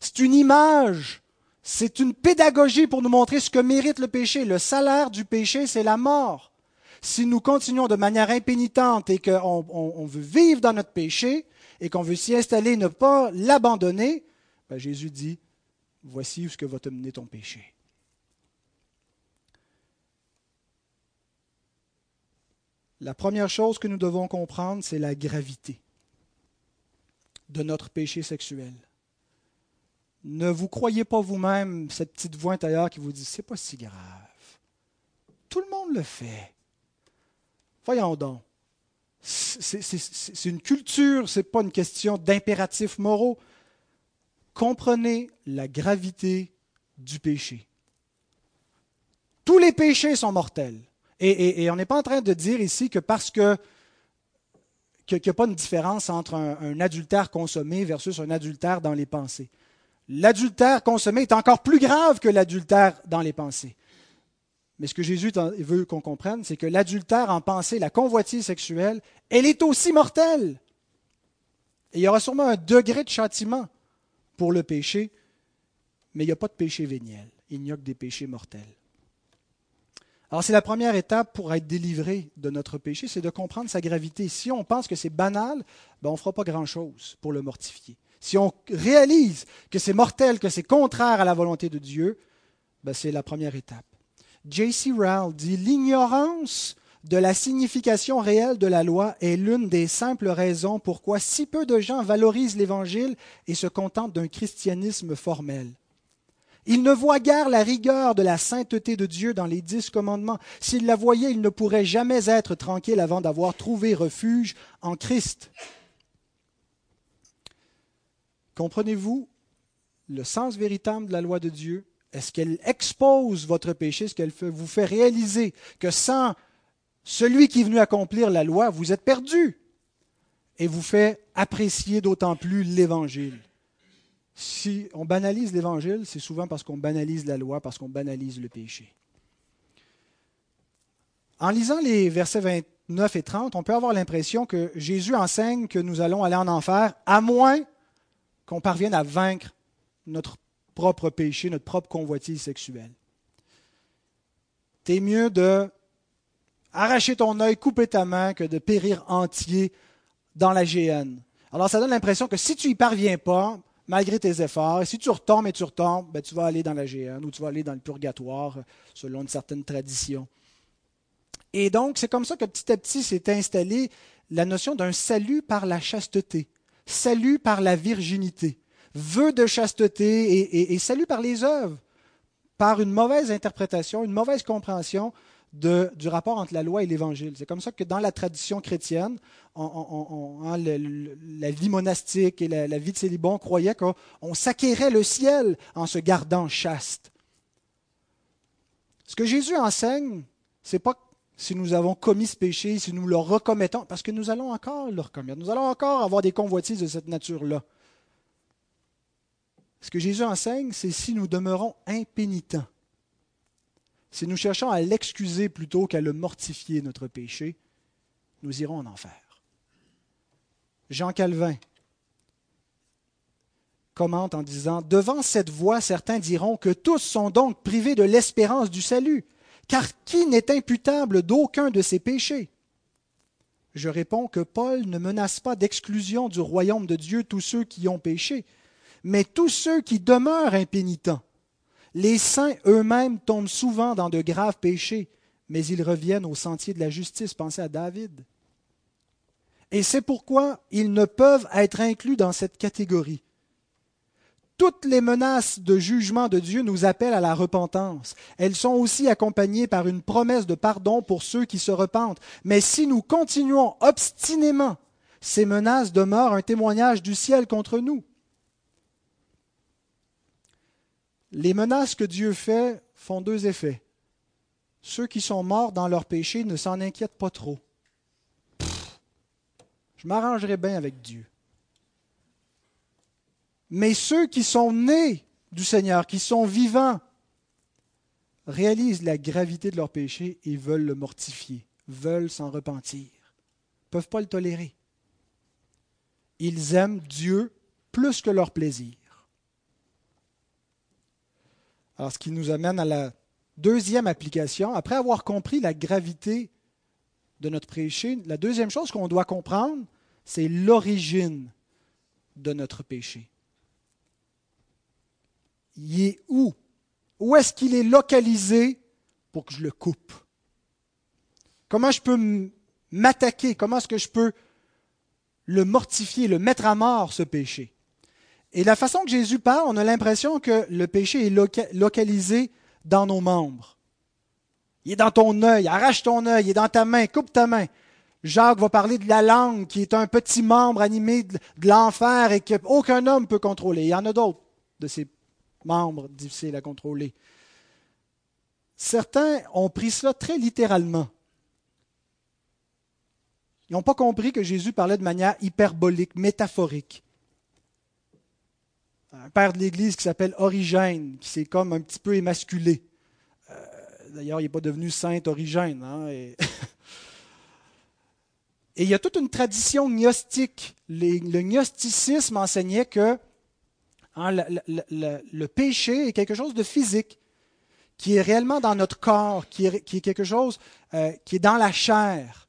C'est une image, c'est une pédagogie pour nous montrer ce que mérite le péché. Le salaire du péché, c'est la mort. Si nous continuons de manière impénitente et qu'on veut vivre dans notre péché et qu'on veut s'y installer, ne pas l'abandonner, ben Jésus dit, voici où ce que va te mener ton péché. La première chose que nous devons comprendre, c'est la gravité de notre péché sexuel. Ne vous croyez pas vous-même cette petite voix intérieure qui vous dit c'est pas si grave. Tout le monde le fait. Voyons donc. C'est une culture, ce n'est pas une question d'impératifs moraux. Comprenez la gravité du péché. Tous les péchés sont mortels. Et, on n'est pas en train de dire ici que parce que qu'il n'y a pas une différence entre un, adultère consommé versus un adultère dans les pensées. L'adultère consommé est encore plus grave que l'adultère dans les pensées. Mais ce que Jésus veut qu'on comprenne, c'est que l'adultère en pensée, la convoitise sexuelle, elle est aussi mortelle. Et il y aura sûrement un degré de châtiment pour le péché, mais il n'y a pas de péché véniel. Il n'y a que des péchés mortels. Alors c'est la première étape pour être délivré de notre péché, c'est de comprendre sa gravité. Si on pense que c'est banal, ben on ne fera pas grand-chose pour le mortifier. Si on réalise que c'est mortel, que c'est contraire à la volonté de Dieu, ben c'est la première étape. J.C. Rowell dit L'ignorance de la signification réelle de la loi est l'une des simples raisons pourquoi si peu de gens valorisent l'Évangile et se contentent d'un christianisme formel. Ils ne voient guère la rigueur de la sainteté de Dieu dans les dix commandements. S'ils la voyaient, ils ne pourraient jamais être tranquilles avant d'avoir trouvé refuge en Christ. Comprenez-vous le sens véritable de la loi de Dieu? Est-ce qu'elle expose votre péché? Est-ce qu'elle vous fait réaliser que sans celui qui est venu accomplir la loi, vous êtes perdu? Et vous fait apprécier d'autant plus l'Évangile? Si on banalise l'Évangile, c'est souvent parce qu'on banalise la loi, parce qu'on banalise le péché. En lisant les versets 29 et 30, on peut avoir l'impression que Jésus enseigne que nous allons aller en enfer, à moins qu'on parvienne à vaincre notre propre péché, notre propre convoitise sexuelle. T'es mieux de arracher ton œil, couper ta main, que de périr entier dans la géhenne. Alors ça donne l'impression que si tu n'y parviens pas, malgré tes efforts, et si tu retombes et tu retombes, ben, tu vas aller dans la géhenne ou tu vas aller dans le purgatoire, selon une certaine tradition. Et donc, c'est comme ça que petit à petit s'est installée la notion d'un salut par la chasteté, salut par la virginité vœu de chasteté et, salut par les œuvres, par une mauvaise interprétation, une mauvaise compréhension du rapport entre la loi et l'Évangile. C'est comme ça que dans la tradition chrétienne, hein, la vie monastique et la, vie de célibat, croyait qu'on s'acquérait le ciel en se gardant chaste. Ce que Jésus enseigne, c'est pas si nous avons commis ce péché, si nous le recommettons, parce que nous allons encore le recommettre. Nous allons encore avoir des convoitises de cette nature-là. Ce que Jésus enseigne, c'est si nous demeurons impénitents, si nous cherchons à l'excuser plutôt qu'à le mortifier, notre péché, nous irons en enfer. Jean Calvin commente en disant Devant cette voix, certains diront que tous sont donc privés de l'espérance du salut, car qui n'est imputable d'aucun de ses péchés? Je réponds que Paul ne menace pas d'exclusion du royaume de Dieu tous ceux qui ont péché, mais tous ceux qui demeurent impénitents. Les saints eux-mêmes tombent souvent dans de graves péchés, mais ils reviennent au sentier de la justice. Pensez à David. Et c'est pourquoi ils ne peuvent être inclus dans cette catégorie. Toutes les menaces de jugement de Dieu nous appellent à la repentance. Elles sont aussi accompagnées par une promesse de pardon pour ceux qui se repentent. Mais si nous continuons obstinément, ces menaces demeurent un témoignage du ciel contre nous. Les menaces que Dieu fait font deux effets. Ceux qui sont morts dans leur péché ne s'en inquiètent pas trop. je m'arrangerai bien avec Dieu. Mais ceux qui sont nés du Seigneur, qui sont vivants, réalisent la gravité de leur péché et veulent le mortifier, veulent s'en repentir, ne peuvent pas le tolérer. Ils aiment Dieu plus que leur plaisir. Alors, ce qui nous amène à la deuxième application. Après avoir compris la gravité de notre péché, la deuxième chose qu'on doit comprendre, c'est l'origine de notre péché. Il est où? Où est-ce qu'il est localisé pour que je le coupe? Comment je peux m'attaquer? Comment est-ce que je peux le mortifier, le mettre à mort, ce péché? Et la façon que Jésus parle, on a l'impression que le péché est localisé dans nos membres. Il est dans ton œil, arrache ton œil, il est dans ta main, coupe ta main. Jacques va parler de la langue qui est un petit membre animé de, l'enfer et qu'aucun homme peut contrôler. Il y en a d'autres de ces membres difficiles à contrôler. Certains ont pris cela très littéralement. Ils n'ont pas compris que Jésus parlait de manière hyperbolique, métaphorique. un père de l'Église qui s'appelle Origène, qui s'est comme un petit peu émasculé. Euh, d'ailleurs, il n'est pas devenu saint Origène. Hein, et... il y a toute une tradition gnostique. le gnosticisme enseignait que hein, le, péché est quelque chose de physique, qui est réellement dans notre corps, qui est, quelque chose euh, qui est dans la chair.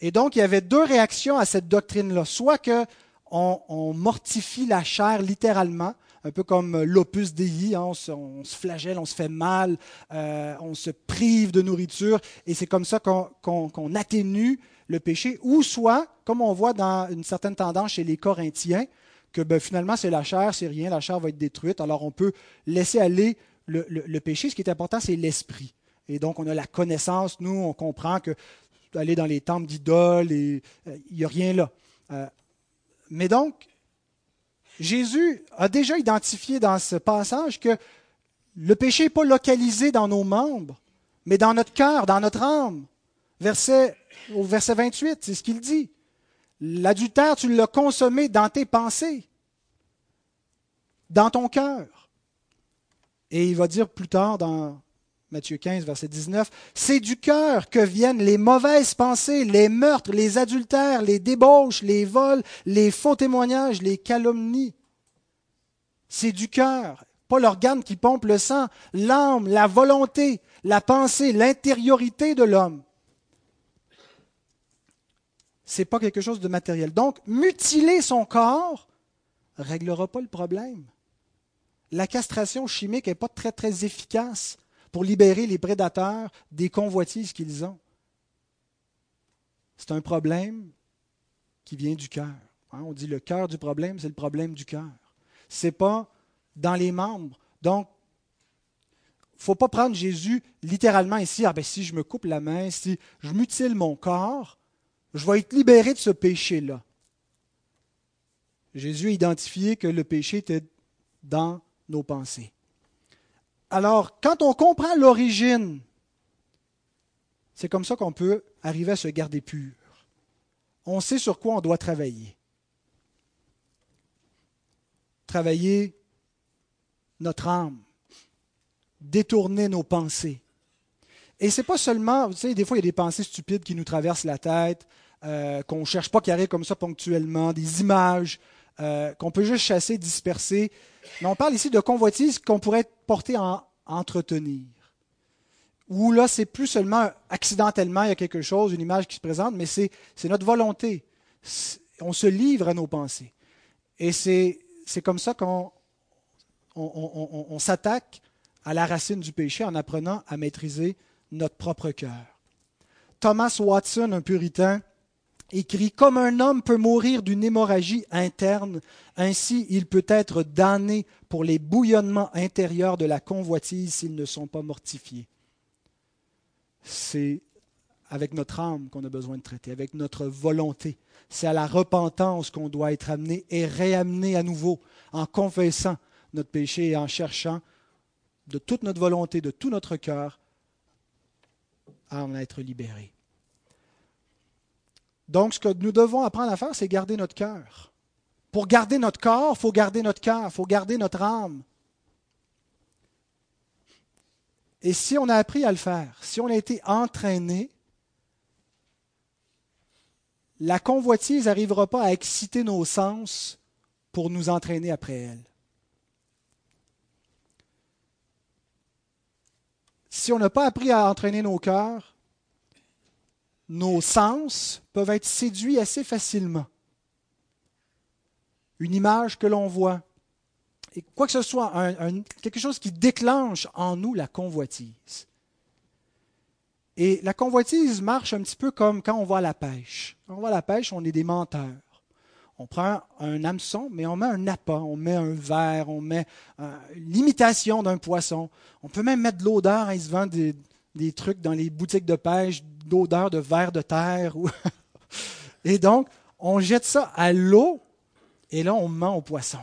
Et donc, il y avait deux réactions à cette doctrine-là. Soit que on, mortifie la chair littéralement, un peu comme l'opus dei, hein, on, se, flagelle, on se fait mal, euh, on se prive de nourriture, et c'est comme ça qu'on atténue le péché, ou soit, comme on voit dans une certaine tendance chez les Corinthiens, que ben, finalement c'est la chair, c'est rien, la chair va être détruite, alors on peut laisser aller le, péché. Ce qui est important, c'est l'esprit. Et donc on a la connaissance, nous, on comprend que aller dans les temples d'idoles, il n'y a rien là. Euh, mais donc, Jésus a déjà identifié dans ce passage que le péché n'est pas localisé dans nos membres, mais dans notre cœur, dans notre âme. Verset, au verset 28, c'est ce qu'il dit. L'adultère, tu l'as consommé dans tes pensées, dans ton cœur. Et il va dire plus tard dans Matthieu 15, verset 19, C'est du cœur que viennent les mauvaises pensées, les meurtres, les adultères, les débauches, les vols, les faux témoignages, les calomnies. C'est du cœur, pas l'organe qui pompe le sang, l'âme, la volonté, la pensée, l'intériorité de l'homme. C'est pas quelque chose de matériel. Donc, mutiler son corps réglera pas le problème. La castration chimique n'est pas très très efficace pour libérer les prédateurs des convoitises qu'ils ont. C'est un problème qui vient du cœur. Hein. On dit le cœur du problème, c'est le problème du cœur. Ce n'est pas dans les membres. Donc, il ne faut pas prendre Jésus littéralement ici. Ah ben, si je me coupe la main, si je mutile mon corps, je vais être libéré de ce péché-là. Jésus a identifié que le péché était dans nos pensées. Alors, quand on comprend l'origine, c'est comme ça qu'on peut arriver à se garder pur. On sait sur quoi on doit travailler. Travailler notre âme, détourner nos pensées. Et c'est pas seulement, vous savez, des fois il y a des pensées stupides qui nous traversent la tête, euh, qu'on ne cherche pas carré comme ça ponctuellement, des images euh, qu'on peut juste chasser, disperser. Mais on parle ici de convoitise qu'on pourrait porter en entretenir. Où là, c'est plus seulement accidentellement, il y a quelque chose, une image qui se présente, mais c'est notre volonté. On se livre à nos pensées. Et c'est comme ça qu'on on, s'attaque à la racine du péché en apprenant à maîtriser notre propre cœur. Thomas Watson, un puritain, écrit Comme un homme peut mourir d'une hémorragie interne, ainsi il peut être damné pour les bouillonnements intérieurs de la convoitise s'ils ne sont pas mortifiés. C'est avec notre âme qu'on a besoin de traiter, avec notre volonté. C'est à la repentance qu'on doit être amené et réamené à nouveau en confessant notre péché et en cherchant de toute notre volonté, de tout notre cœur, à en être libéré. Donc, ce que nous devons apprendre à faire, c'est garder notre cœur. Pour garder notre corps, il faut garder notre cœur, il faut garder notre âme. Et si on a appris à le faire, si on a été entraîné, la convoitise n'arrivera pas à exciter nos sens pour nous entraîner après elle. Si on n'a pas appris à entraîner nos cœurs, nos sens peuvent être séduits assez facilement. Une image que l'on voit, et quoi que ce soit, quelque chose qui déclenche en nous la convoitise. Et la convoitise marche un petit peu comme quand on va à la pêche. Quand on va à la pêche, on est des menteurs. On prend un hameçon, mais on met un appât, on met un verre, on met euh, l'imitation d'un poisson. On peut même mettre de l'odeur, il se vend des, des trucs dans les boutiques de pêche d'odeur de verre de terre. Et donc, on jette ça à l'eau et là, on ment au poisson.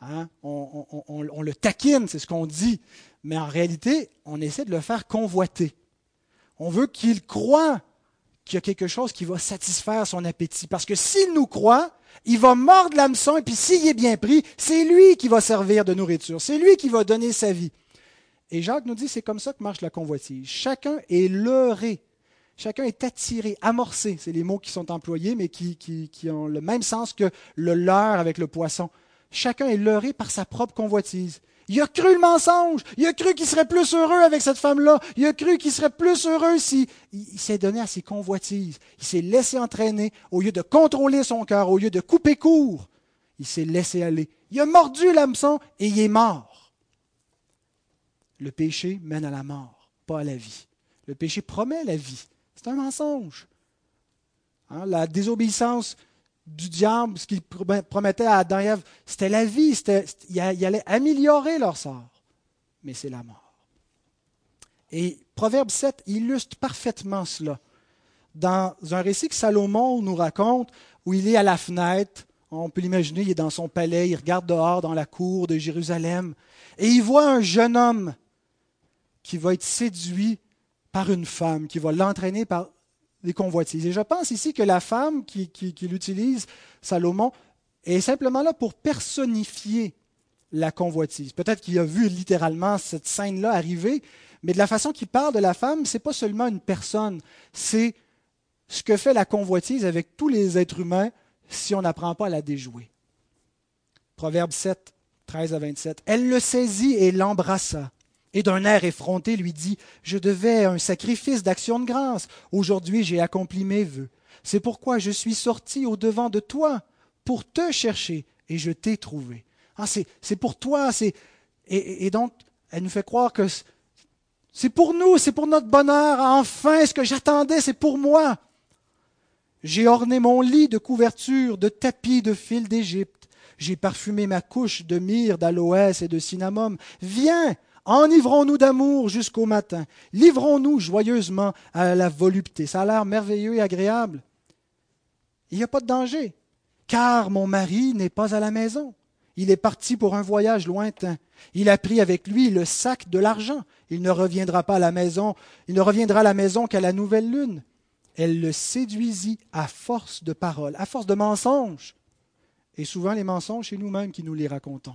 Hein? On, le taquine, c'est ce qu'on dit. Mais en réalité, on essaie de le faire convoiter. On veut qu'il croie qu'il y a quelque chose qui va satisfaire son appétit. Parce que s'il nous croit, il va mordre l'hameçon et puis s'il est bien pris, c'est lui qui va servir de nourriture, c'est lui qui va donner sa vie. Et Jacques nous dit, c'est comme ça que marche la convoitise. Chacun est leurré, chacun est attiré, amorcé, c'est les mots qui sont employés, mais qui, ont le même sens que le leurre avec le poisson. Chacun est leurré par sa propre convoitise. Il a cru le mensonge. Il a cru qu'il serait plus heureux avec cette femme-là. Il a cru qu'il serait plus heureux si il, s'est donné à ses convoitises. Il s'est laissé entraîner au lieu de contrôler son cœur, au lieu de couper court. Il s'est laissé aller. Il a mordu l'hameçon et il est mort. Le péché mène à la mort, pas à la vie. Le péché promet la vie. C'est un mensonge. Hein, la désobéissance du diable, ce qu'il promettait à Adam et Ève, c'était la vie, il allait améliorer leur sort. Mais c'est la mort. Et Proverbe 7 illustre parfaitement cela. Dans un récit que Salomon nous raconte, où il est à la fenêtre, on peut l'imaginer, il est dans son palais, il regarde dehors dans la cour de Jérusalem, et il voit un jeune homme qui va être séduit par une femme, qui va l'entraîner par des convoitises. Et je pense ici que la femme qui, l'utilise, Salomon, est simplement là pour personnifier la convoitise. Peut-être qu'il a vu littéralement cette scène-là arriver, mais de la façon qu'il parle de la femme, ce n'est pas seulement une personne, c'est ce que fait la convoitise avec tous les êtres humains si on n'apprend pas à la déjouer. Proverbe 7, 13 à 27. Elle le saisit et l'embrassa et d'un air effronté lui dit Je devais un sacrifice d'action de grâce. Aujourd'hui j'ai accompli mes vœux. C'est pourquoi je suis sorti au devant de toi pour te chercher et je t'ai trouvé. Ah, c'est pour toi. c'est et, et, donc, elle nous fait croire que c'est pour nous, c'est pour notre bonheur. Enfin, ce que j'attendais, c'est pour moi. J'ai orné mon lit de couverture, de tapis de fil d'Égypte. J'ai parfumé ma couche de myrrhe, d'aloès et de cinnamome. Viens, Enivrons-nous d'amour jusqu'au matin. Livrons-nous joyeusement à la volupté. Ça a l'air merveilleux et agréable. Il n'y a pas de danger, car mon mari n'est pas à la maison. Il est parti pour un voyage lointain. Il a pris avec lui le sac de l'argent. Il ne reviendra pas à la maison, il ne reviendra à la maison qu'à la nouvelle lune. Elle le séduisit à force de paroles, à force de mensonges. Et souvent les mensonges, c'est nous-mêmes qui nous les racontons.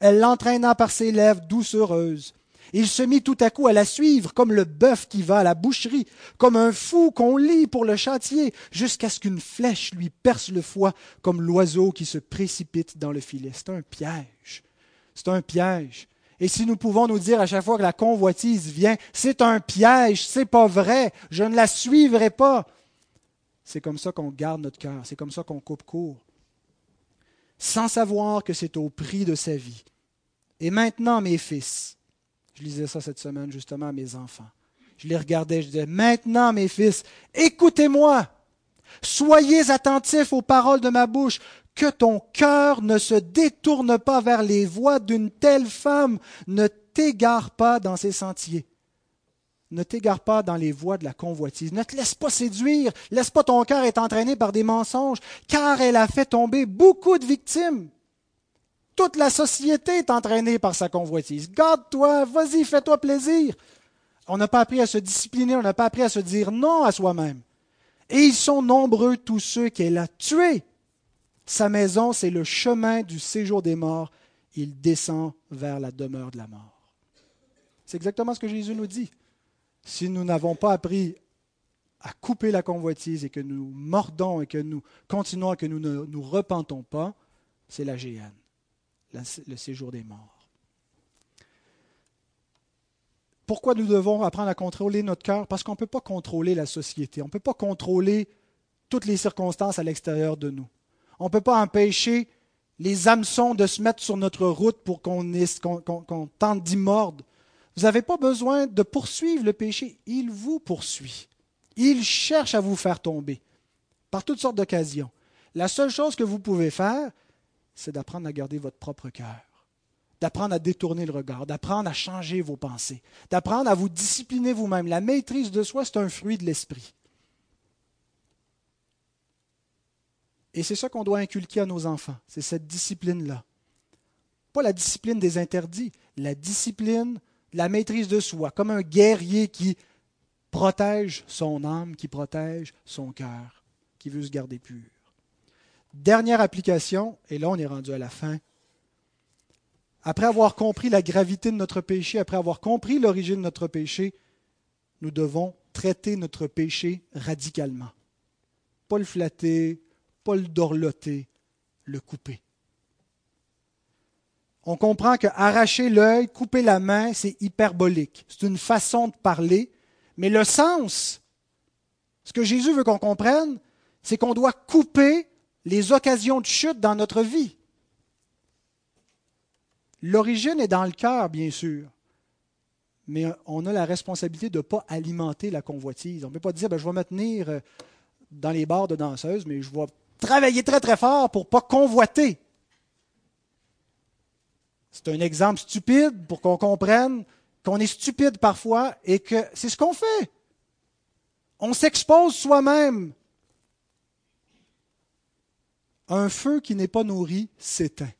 Elle l'entraîna par ses lèvres doucereuses. Il se mit tout à coup à la suivre, comme le bœuf qui va à la boucherie, comme un fou qu'on lit pour le châtier, jusqu'à ce qu'une flèche lui perce le foie, comme l'oiseau qui se précipite dans le filet. C'est un piège. C'est un piège. Et si nous pouvons nous dire à chaque fois que la convoitise vient, c'est un piège, c'est pas vrai, je ne la suivrai pas. C'est comme ça qu'on garde notre cœur, c'est comme ça qu'on coupe court sans savoir que c'est au prix de sa vie. Et maintenant, mes fils, je lisais ça cette semaine justement à mes enfants, je les regardais, je disais, maintenant, mes fils, écoutez-moi, soyez attentifs aux paroles de ma bouche, que ton cœur ne se détourne pas vers les voies d'une telle femme, ne t'égare pas dans ses sentiers. Ne t'égare pas dans les voies de la convoitise. Ne te laisse pas séduire. Laisse pas ton cœur être entraîné par des mensonges, car elle a fait tomber beaucoup de victimes. Toute la société est entraînée par sa convoitise. Garde-toi, vas-y, fais-toi plaisir. On n'a pas appris à se discipliner, on n'a pas appris à se dire non à soi-même. Et ils sont nombreux tous ceux qu'elle a tués. Sa maison, c'est le chemin du séjour des morts. Il descend vers la demeure de la mort. C'est exactement ce que Jésus nous dit si nous n'avons pas appris à couper la convoitise et que nous mordons et que nous continuons et que nous ne nous repentons pas, c'est la géhenne, le séjour des morts. Pourquoi nous devons apprendre à contrôler notre cœur? Parce qu'on ne peut pas contrôler la société, on ne peut pas contrôler toutes les circonstances à l'extérieur de nous. On ne peut pas empêcher les hameçons de se mettre sur notre route pour qu'on tente d'y mordre. Vous n'avez pas besoin de poursuivre le péché, il vous poursuit. Il cherche à vous faire tomber par toutes sortes d'occasions. La seule chose que vous pouvez faire, c'est d'apprendre à garder votre propre cœur, d'apprendre à détourner le regard, d'apprendre à changer vos pensées, d'apprendre à vous discipliner vous-même. La maîtrise de soi, c'est un fruit de l'esprit. Et c'est ça qu'on doit inculquer à nos enfants, c'est cette discipline-là. Pas la discipline des interdits, la discipline la maîtrise de soi, comme un guerrier qui protège son âme, qui protège son cœur, qui veut se garder pur. Dernière application, et là on est rendu à la fin. Après avoir compris la gravité de notre péché, après avoir compris l'origine de notre péché, nous devons traiter notre péché radicalement. Pas le flatter, pas le dorloter, le couper. On comprend que arracher l'œil, couper la main, c'est hyperbolique. C'est une façon de parler, mais le sens, ce que Jésus veut qu'on comprenne, c'est qu'on doit couper les occasions de chute dans notre vie. L'origine est dans le cœur, bien sûr, mais on a la responsabilité de ne pas alimenter la convoitise. On ne peut pas dire, ben, je vais me tenir euh, dans les bars de danseuses, mais je vais travailler très très fort pour ne pas convoiter. C'est un exemple stupide pour qu'on comprenne qu'on est stupide parfois et que c'est ce qu'on fait. On s'expose soi-même. Un feu qui n'est pas nourri s'éteint.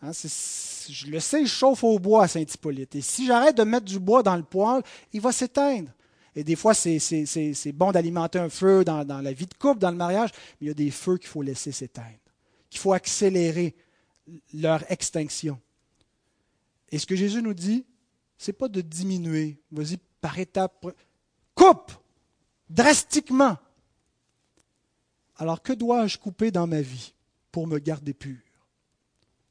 Hein, je le sais, je chauffe au bois à Saint-Hippolyte. Et si j'arrête de mettre du bois dans le poêle, il va s'éteindre. Et des fois, c'est bon d'alimenter un feu dans, dans, la vie de couple, dans le mariage, mais il y a des feux qu'il faut laisser s'éteindre, qu'il faut accélérer leur extinction. Et ce que Jésus nous dit, c'est pas de diminuer. Vas-y, par étapes. Coupe drastiquement. Alors, que dois-je couper dans ma vie pour me garder pur?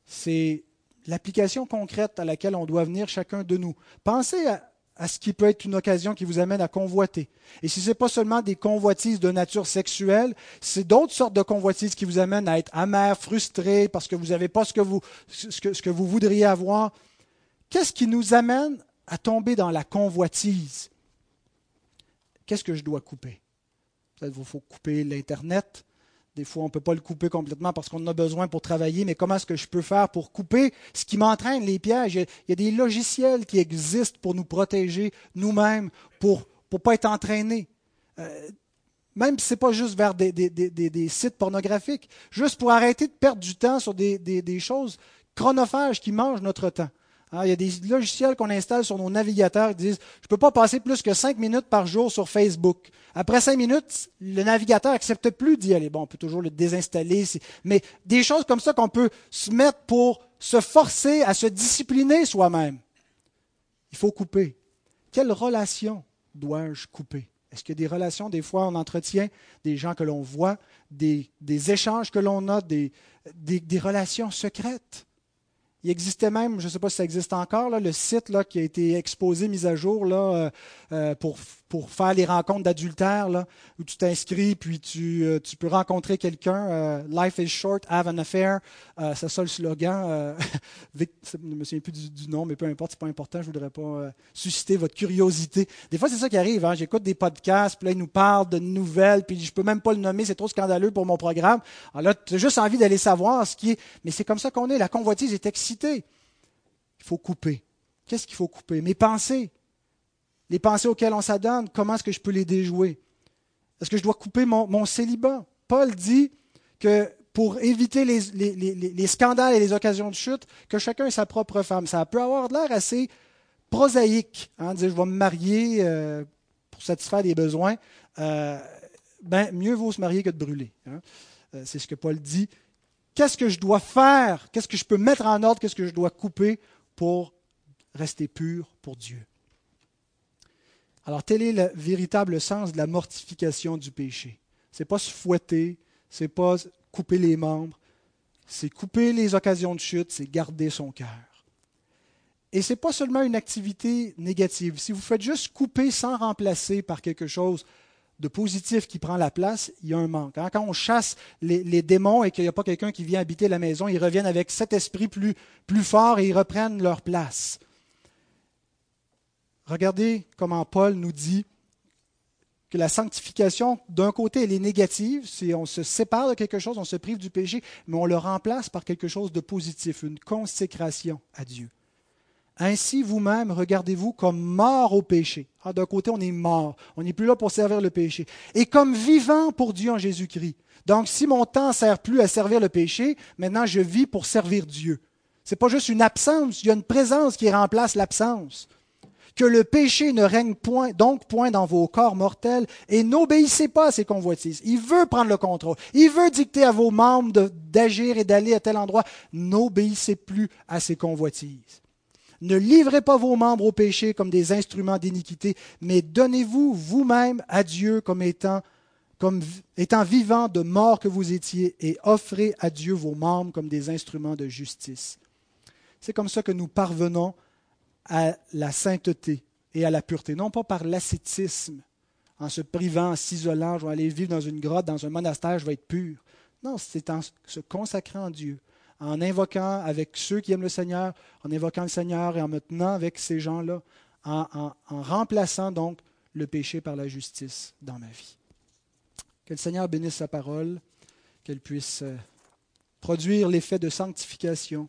C'est l'application concrète à laquelle on doit venir chacun de nous. Pensez à, à ce qui peut être une occasion qui vous amène à convoiter. Et si ce n'est pas seulement des convoitises de nature sexuelle, c'est d'autres sortes de convoitises qui vous amènent à être amer, frustré, parce que vous n'avez pas ce que vous, ce que, ce que vous voudriez avoir. Qu'est-ce qui nous amène à tomber dans la convoitise? Qu'est-ce que je dois couper? Peut-être qu'il faut couper l'Internet, des fois, on ne peut pas le couper complètement parce qu'on en a besoin pour travailler, mais comment est-ce que je peux faire pour couper ce qui m'entraîne, les pièges? Il y, a, des logiciels qui existent pour nous protéger nous-mêmes, pour ne pas être entraînés. Euh, même si ce n'est pas juste vers des, des, sites pornographiques, juste pour arrêter de perdre du temps sur des, choses chronophages qui mangent notre temps. Hein, il y a des logiciels qu'on installe sur nos navigateurs qui disent Je ne peux pas passer plus que cinq minutes par jour sur Facebook. Après cinq minutes, le navigateur n'accepte plus d'y aller. Bon, on peut toujours le désinstaller, mais des choses comme ça qu'on peut se mettre pour se forcer à se discipliner soi-même. Il faut couper. Quelle relation dois-je couper? Est-ce qu'il y a des relations, des fois, on entretient des gens que l'on voit, des, échanges que l'on a, des relations secrètes? Il existait même, je ne sais pas si ça existe encore, le site qui a été exposé, mis à jour euh, euh, pour, faire les rencontres d'adultères, où tu t'inscris, puis tu, euh, peux rencontrer quelqu'un. Life is short, have an affair. c'est ça le slogan. je ne me souviens plus du, nom, mais peu importe, c'est pas important, je ne voudrais pas susciter votre curiosité. Des fois, c'est ça qui arrive. Hein. J'écoute des podcasts, puis là, ils nous parlent de nouvelles, puis je ne peux même pas le nommer, c'est trop scandaleux pour mon programme. Alors là, tu as juste envie d'aller savoir ce qui est. Mais c'est comme ça qu'on est. La convoitise est il faut couper. Qu'est-ce qu'il faut couper? Mes pensées. Les pensées auxquelles on s'adonne, comment est-ce que je peux les déjouer? Est-ce que je dois couper mon, célibat? Paul dit que pour éviter les, scandales et les occasions de chute, que chacun ait sa propre femme. Ça peut avoir l'air assez prosaïque, hein, dire je vais me marier euh, pour satisfaire des besoins. Euh, ben, mieux vaut se marier que de brûler. Hein. Euh, c'est ce que Paul dit. Qu'est-ce que je dois faire? Qu'est-ce que je peux mettre en ordre? Qu'est-ce que je dois couper pour rester pur pour Dieu? Alors, tel est le véritable sens de la mortification du péché. Ce n'est pas se fouetter, ce n'est pas couper les membres, c'est couper les occasions de chute, c'est garder son cœur. Et ce n'est pas seulement une activité négative. Si vous faites juste couper sans remplacer par quelque chose de positif qui prend la place, il y a un manque. Hein. Quand on chasse les, démons et qu'il n'y a pas quelqu'un qui vient habiter la maison, ils reviennent avec cet esprit plus, plus fort et ils reprennent leur place. Regardez comment Paul nous dit que la sanctification, d'un côté, elle est négative, c'est on se sépare de quelque chose, on se prive du péché, mais on le remplace par quelque chose de positif, une consécration à Dieu. Ainsi, vous-même, regardez-vous comme mort au péché. Ah, D'un côté, on est mort. On n'est plus là pour servir le péché. Et comme vivant pour Dieu en Jésus-Christ. Donc, si mon temps ne sert plus à servir le péché, maintenant je vis pour servir Dieu. Ce n'est pas juste une absence, il y a une présence qui remplace l'absence. que le péché ne règne point, donc point dans vos corps mortels et n'obéissez pas à ses convoitises. Il veut prendre le contrôle. Il veut dicter à vos membres d'agir et d'aller à tel endroit. N'obéissez plus à ses convoitises. Ne livrez pas vos membres au péché comme des instruments d'iniquité, mais donnez-vous vous-même à Dieu comme étant, vivant de mort que vous étiez, et offrez à Dieu vos membres comme des instruments de justice. C'est comme ça que nous parvenons à la sainteté et à la pureté, non pas par l'ascétisme, en se privant, en s'isolant, je vais aller vivre dans une grotte, dans un monastère, je vais être pur. Non, c'est en se consacrant à Dieu, en invoquant avec ceux qui aiment le Seigneur, en invoquant le Seigneur et en me tenant avec ces gens-là, en, remplaçant donc le péché par la justice dans ma vie. Que le Seigneur bénisse sa parole, qu'elle puisse euh, produire l'effet de sanctification